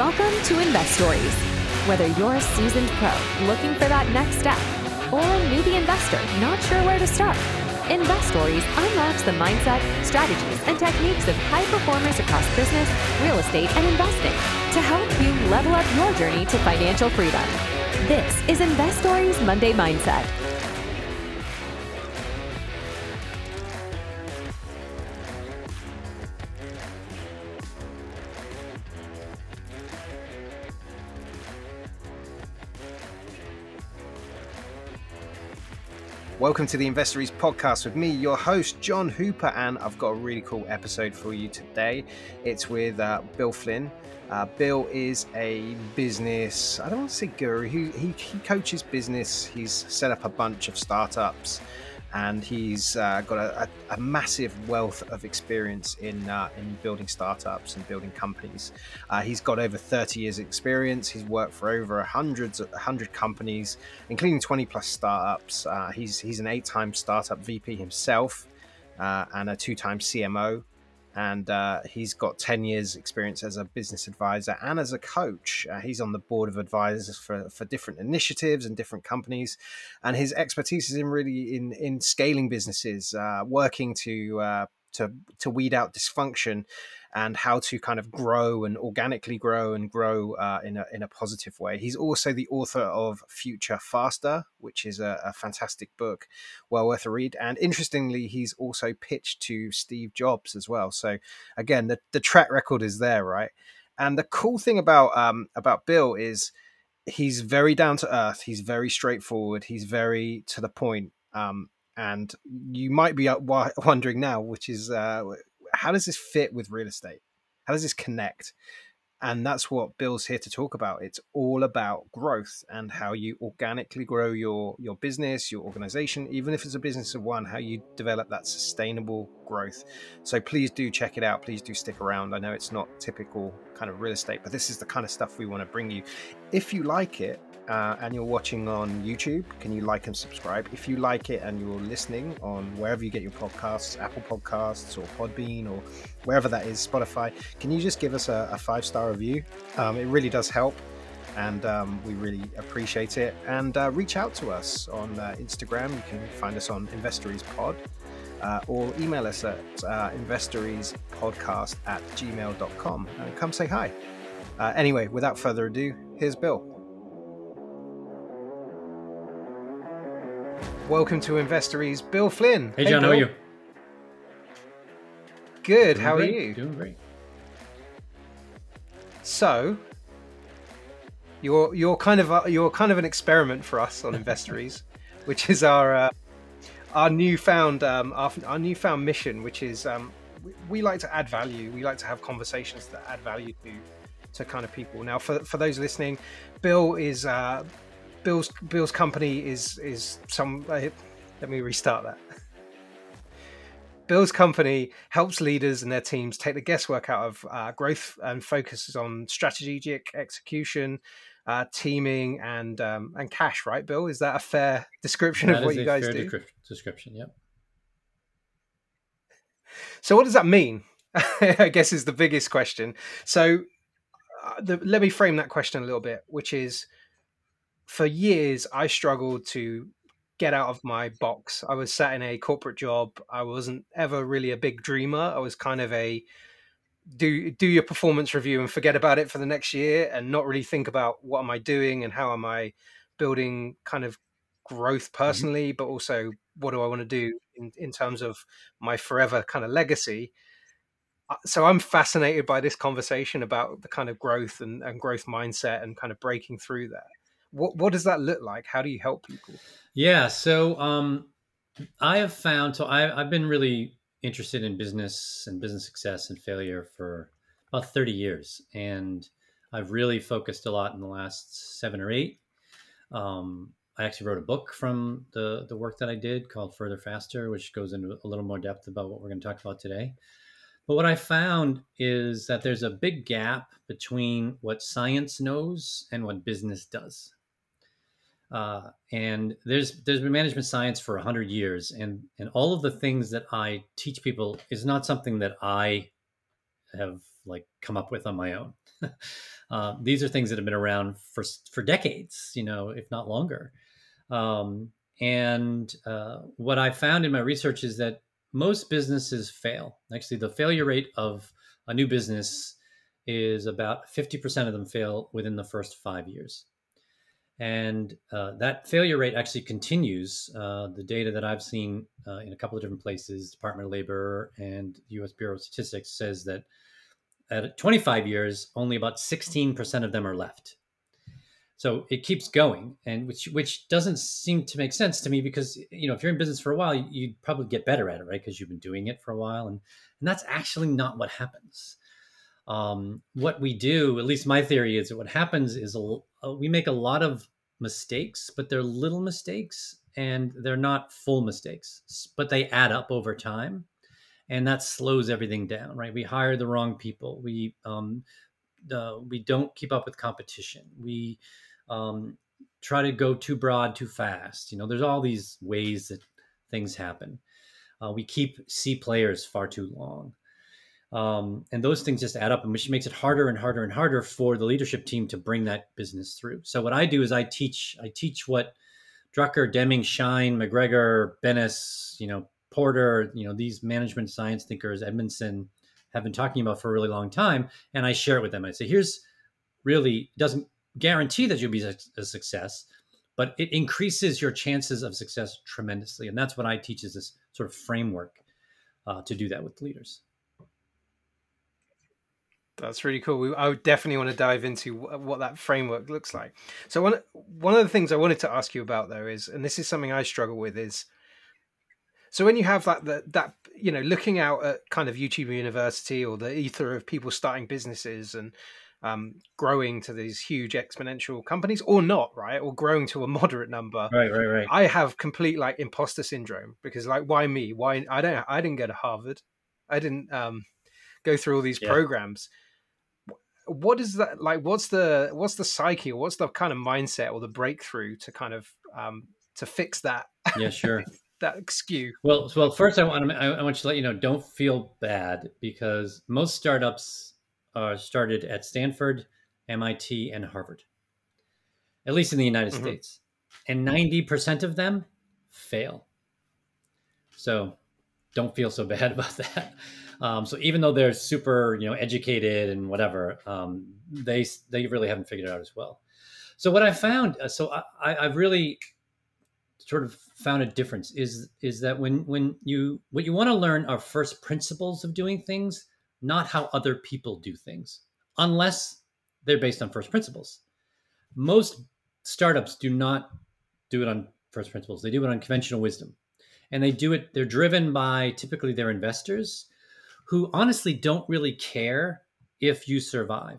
Welcome to Investories. Whether you're a seasoned pro looking for that next step or a newbie investor not sure where to start, Investories unlocks the mindset, strategies, and techniques of high performers across business, real estate, and investing to help you level up your journey to financial freedom. This is Investories Monday Mindset. Welcome to the Investories podcast with me, your host, John Hooper, and I've got a really cool episode for you today. It's with uh, Bill Flynn. Uh, Bill is a business, I don't want to say guru, he, he, he coaches business. He's set up a bunch of startups and he's uh, got a, a, massive wealth of experience in uh, in building startups and building companies. Uh, he's got over 30 years experience. He's worked for over hundreds, 100 companies, including 20 plus startups. Uh, he's he's an eight-time startup VP himself uh, and a two-time CMO and uh, he's got 10 years experience as a business advisor and as a coach. Uh, he's on the board of advisors for, for different initiatives and different companies. And his expertise is in really in in scaling businesses uh, working to uh, to to weed out dysfunction and how to kind of grow and organically grow and grow uh, in, a, in a positive way. He's also the author of Further Faster, which is a, a, fantastic book, well worth a read. And interestingly, he's also pitched to Steve Jobs as well. So again, the, the track record is there, right? And the cool thing about um, about Bill is he's very down to earth. He's very straightforward. He's very to the point. Um, and you might be uh, wondering now, which is uh, how does this fit with real estate? How does this connect? And that's what Bill's here to talk about. It's all about growth and how you organically grow your your business, your organization, even if it's a business of one, how you develop that sustainable growth. So please do check it out. Please do stick around. I know it's not typical kind of real estate, but this is the kind of stuff we want to bring you. If you like it, uh, and you're watching on YouTube, can you like and subscribe? If you like it and you're listening on wherever you get your podcasts, Apple Podcasts or Podbean or wherever that is, Spotify, can you just give us a, a five star review? Um, it really does help and um, we really appreciate it. And uh, reach out to us on uh, Instagram. You can find us on Investories Pod. Uh, or email us at uh, investoriespodcast at gmail.com and come say hi. Uh, anyway, without further ado, here's Bill. Welcome to Investories, Bill Flynn. Hey, John, Bill. how are you? Good. Doing how great. are you? Doing great. So, you're you're kind of a, you're kind of an experiment for us on Investories, which is our uh, our newfound um, our, our newfound mission, which is um, we, we like to add value. We like to have conversations that add value to to kind of people. Now, for for those listening, Bill is uh, Bill's Bill's company is is some. Uh, let me restart that. Bill's company helps leaders and their teams take the guesswork out of uh, growth and focuses on strategic execution, uh, teaming, and um, and cash. Right, Bill? Is that a fair description That of what you guys do? descrip- description. Yep. So, what does that mean? I guess is the biggest question. So, uh, the, let me frame that question a little bit, which is for years I struggled to get out of my box. I was sat in a corporate job. I wasn't ever really a big dreamer. I was kind of a do do your performance review and forget about it for the next year and not really think about what am I doing and how am I building kind of growth personally, but also what do I want to do in, in terms of my forever kind of legacy. Uh, So I'm fascinated by this conversation about the kind of growth and, and growth mindset and kind of breaking through that. What what does that look like? How do you help people? Yeah. So um, I have found. So I, I've been really interested in business and business success and failure for about thirty years, and I've really focused a lot in the last seven or eight. Um, I actually wrote a book from the the work that I did called Further Faster, which goes into a little more depth about what we're going to talk about today. But what I found is that there's a big gap between what science knows and what business does. Uh, and there's there's been management science for 100 years and and all of the things that i teach people is not something that i have like come up with on my own Uh, these are things that have been around for for decades, you know, if not longer. Um, and uh, what I found in my research is that most businesses fail. Actually, the failure rate of a new business is about 50% of them fail within the first five years. And uh, that failure rate actually continues. Uh, the data that I've seen uh, in a couple of different places, Department of Labor and US Bureau of Statistics, says that at 25 years, only about 16% of them are left. So it keeps going, and which which doesn't seem to make sense to me because you know if you're in business for a while, you'd probably get better at it, right? Because you've been doing it for a while, and and that's actually not what happens. Um, what we do, at least my theory is that what happens is a, a, we make a lot of mistakes, but they're little mistakes and they're not full mistakes, but they add up over time, and that slows everything down, right? We hire the wrong people. We um, uh, we don't keep up with competition. We um, try to go too broad too fast. You know, there's all these ways that things happen. Uh, we keep C players far too long. Um, and those things just add up, and which makes it harder and harder and harder for the leadership team to bring that business through. So what I do is I teach I teach what Drucker, Deming, Schein, McGregor, Bennis, you know, Porter, you know, these management science thinkers, Edmondson, have been talking about for a really long time, and I share it with them. I say, here's really doesn't guarantee that you'll be a success, but it increases your chances of success tremendously. And that's what I teach is this sort of framework uh, to do that with leaders. That's really cool. We, I would definitely want to dive into what that framework looks like. So one one of the things I wanted to ask you about though is, and this is something I struggle with, is so when you have that that, that you know looking out at kind of YouTube University or the ether of people starting businesses and um, growing to these huge exponential companies or not, right? Or growing to a moderate number. Right, right, right. I have complete like imposter syndrome because like why me? Why I don't I didn't go to Harvard. I didn't um, go through all these yeah. programs. What is that like? What's the what's the psyche? Or what's the kind of mindset or the breakthrough to kind of um, to fix that? Yeah, sure. that skew. Well, well, first I want to I want you to let you know don't feel bad because most startups are started at Stanford, MIT, and Harvard, at least in the United mm-hmm. States. And 90% of them fail. So don't feel so bad about that. Um, so even though they're super, you know, educated and whatever, um, they they really haven't figured it out as well. So what I found, uh, so I, I've really sort of found a difference is is that when when you what you want to learn are first principles of doing things not how other people do things, unless they're based on first principles. Most startups do not do it on first principles, they do it on conventional wisdom. And they do it, they're driven by typically their investors who honestly don't really care if you survive.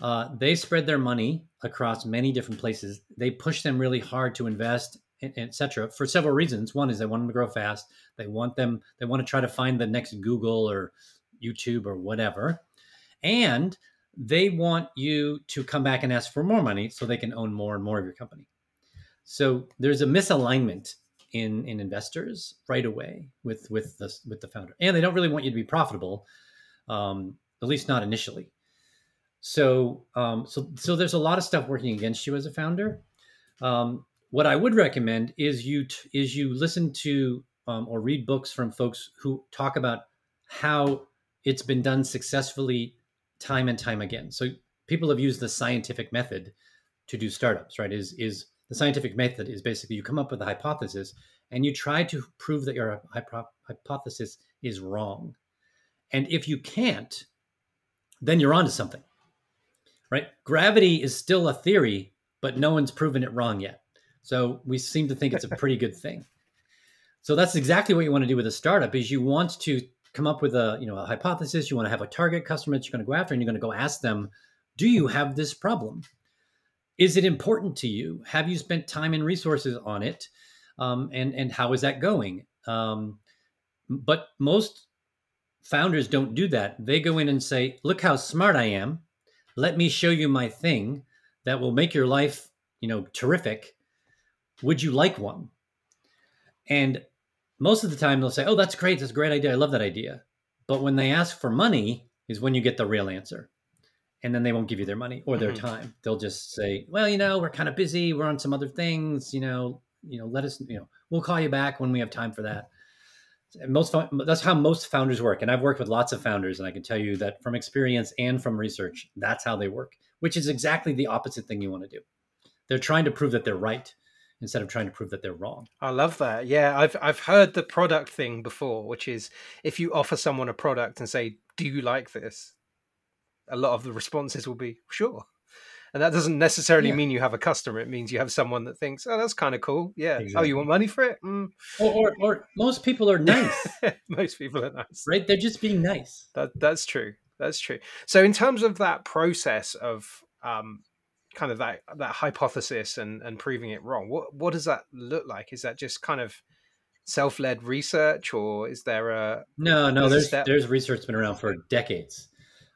Uh, they spread their money across many different places. They push them really hard to invest, etc. For several reasons. One is they want them to grow fast. They want them. They want to try to find the next Google or YouTube or whatever. And they want you to come back and ask for more money so they can own more and more of your company. So there's a misalignment in in investors right away with with the with the founder, and they don't really want you to be profitable, um, at least not initially. So um, so so there's a lot of stuff working against you as a founder. Um, what I would recommend is you t- is you listen to um, or read books from folks who talk about how it's been done successfully time and time again. So people have used the scientific method to do startups, right? Is is the scientific method is basically you come up with a hypothesis and you try to prove that your hypothesis is wrong. And if you can't, then you're onto something. Right? Gravity is still a theory, but no one's proven it wrong yet. So we seem to think it's a pretty good thing. So that's exactly what you want to do with a startup is you want to come up with a you know a hypothesis you want to have a target customer that you're going to go after and you're going to go ask them do you have this problem is it important to you have you spent time and resources on it um, and and how is that going um, but most founders don't do that they go in and say look how smart i am let me show you my thing that will make your life you know terrific would you like one and most of the time they'll say, "Oh, that's great. That's a great idea. I love that idea." But when they ask for money is when you get the real answer. And then they won't give you their money or their Mm-hmm. time. They'll just say, "Well, you know, we're kind of busy. We're on some other things. You know, you know, let us. You know, we'll call you back when we have time for that." And most that's how most founders work, and I've worked with lots of founders, and I can tell you that from experience and from research, that's how they work. Which is exactly the opposite thing you want to do. They're trying to prove that they're right instead of trying to prove that they're wrong. I love that. Yeah, I've I've heard the product thing before, which is if you offer someone a product and say, "Do you like this?" A lot of the responses will be, "Sure." And that doesn't necessarily Yeah. mean you have a customer. It means you have someone that thinks, "Oh, that's kind of cool." Yeah. Oh, you want money for it? Mm. Or, or, or most people are nice, Most people are nice. right? They're just being nice. That that's true. That's true. So in terms of that process of um, kind of that that hypothesis and and proving it wrong, what what does that look like? Is that just kind of self led research, or is there a No, no, There's a there's step. there's research been around for decades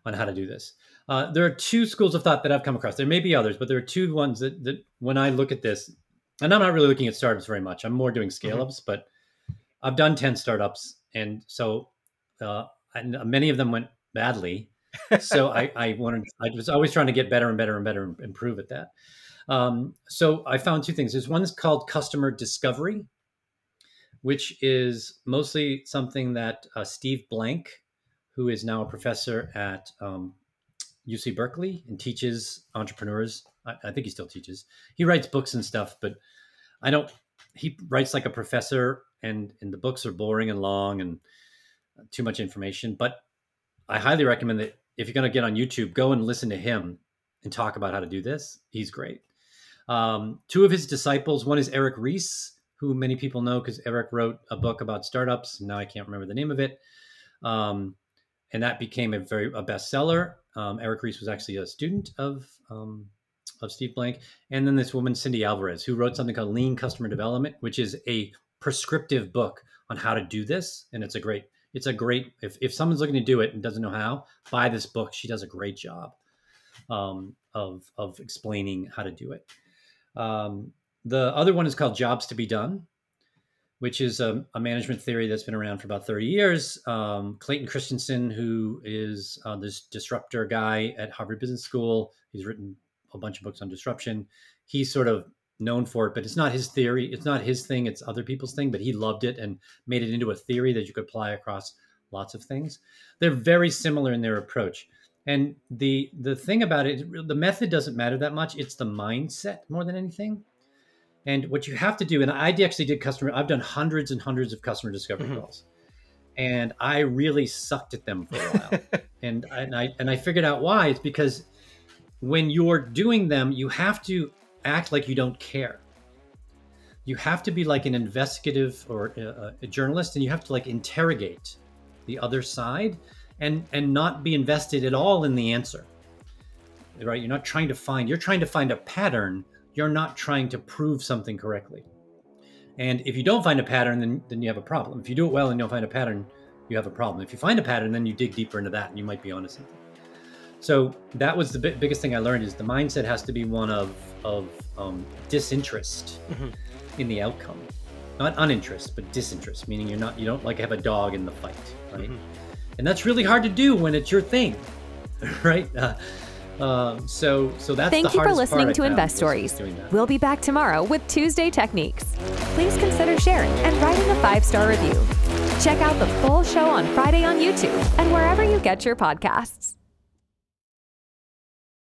on how to do this. Uh, there are two schools of thought that I've come across. There may be others, but there are two ones that, that when I look at this, and I'm not really looking at startups very much. I'm more doing scale ups, but I've done 10 startups. And so uh, and many of them went badly. So I, I wanted, I was always trying to get better and better and better and improve at that. Um, so I found two things. There's one that's called customer discovery, which is mostly something that uh, Steve Blank, who is now a professor at um, UC Berkeley and teaches entrepreneurs. I, I think he still teaches. He writes books and stuff, but I don't. He writes like a professor, and and the books are boring and long and too much information. But I highly recommend that if you're going to get on YouTube, go and listen to him and talk about how to do this. He's great. Um, two of his disciples, one is Eric Ries, who many people know because Eric wrote a book about startups. Now I can't remember the name of it. Um, and that became a very a bestseller. Um, Eric Ries was actually a student of um, of Steve Blank, and then this woman Cindy Alvarez, who wrote something called Lean Customer Development, which is a prescriptive book on how to do this, and it's a great it's a great if if someone's looking to do it and doesn't know how, buy this book. She does a great job um, of of explaining how to do it. Um, the other one is called Jobs to Be Done, which is a, a management theory that's been around for about 30 years. Um, Clayton Christensen, who is uh, this disruptor guy at Harvard Business School, he's written a bunch of books on disruption. He's sort of known for it, but it's not his theory. It's not his thing. It's other people's thing, but he loved it and made it into a theory that you could apply across lots of things. They're very similar in their approach. And the the thing about it, the method doesn't matter that much. It's the mindset more than anything. And what you have to do, and I actually did customer, I've done hundreds and hundreds of customer discovery Mhm. calls, and I really sucked at them for a while. and and I and I figured out why. It's because when you're doing them, you have to act like you don't care. You have to be like an investigative or a, a journalist, and you have to like interrogate the other side, and and not be invested at all in the answer. Right? You're not trying to find. You're trying to find a pattern. You're not trying to prove something correctly. And if you don't find a pattern, then then you have a problem. If you do it well and you don't find a pattern, you have a problem. If you find a pattern, then you dig deeper into that, and you might be onto something. So that was the bi- biggest thing I learned is the mindset has to be one of of um, disinterest Mhm. in the outcome, not uninterest, but disinterest, meaning you're not you don't like have a dog in the fight, right? Mhm. And that's really hard to do when it's your thing, right? Uh, um, so so that's Thank you for listening to Investories. We'll be back tomorrow with Tuesday Techniques. Please consider sharing and writing a five star review. Check out the full show on Friday on YouTube and wherever you get your podcasts.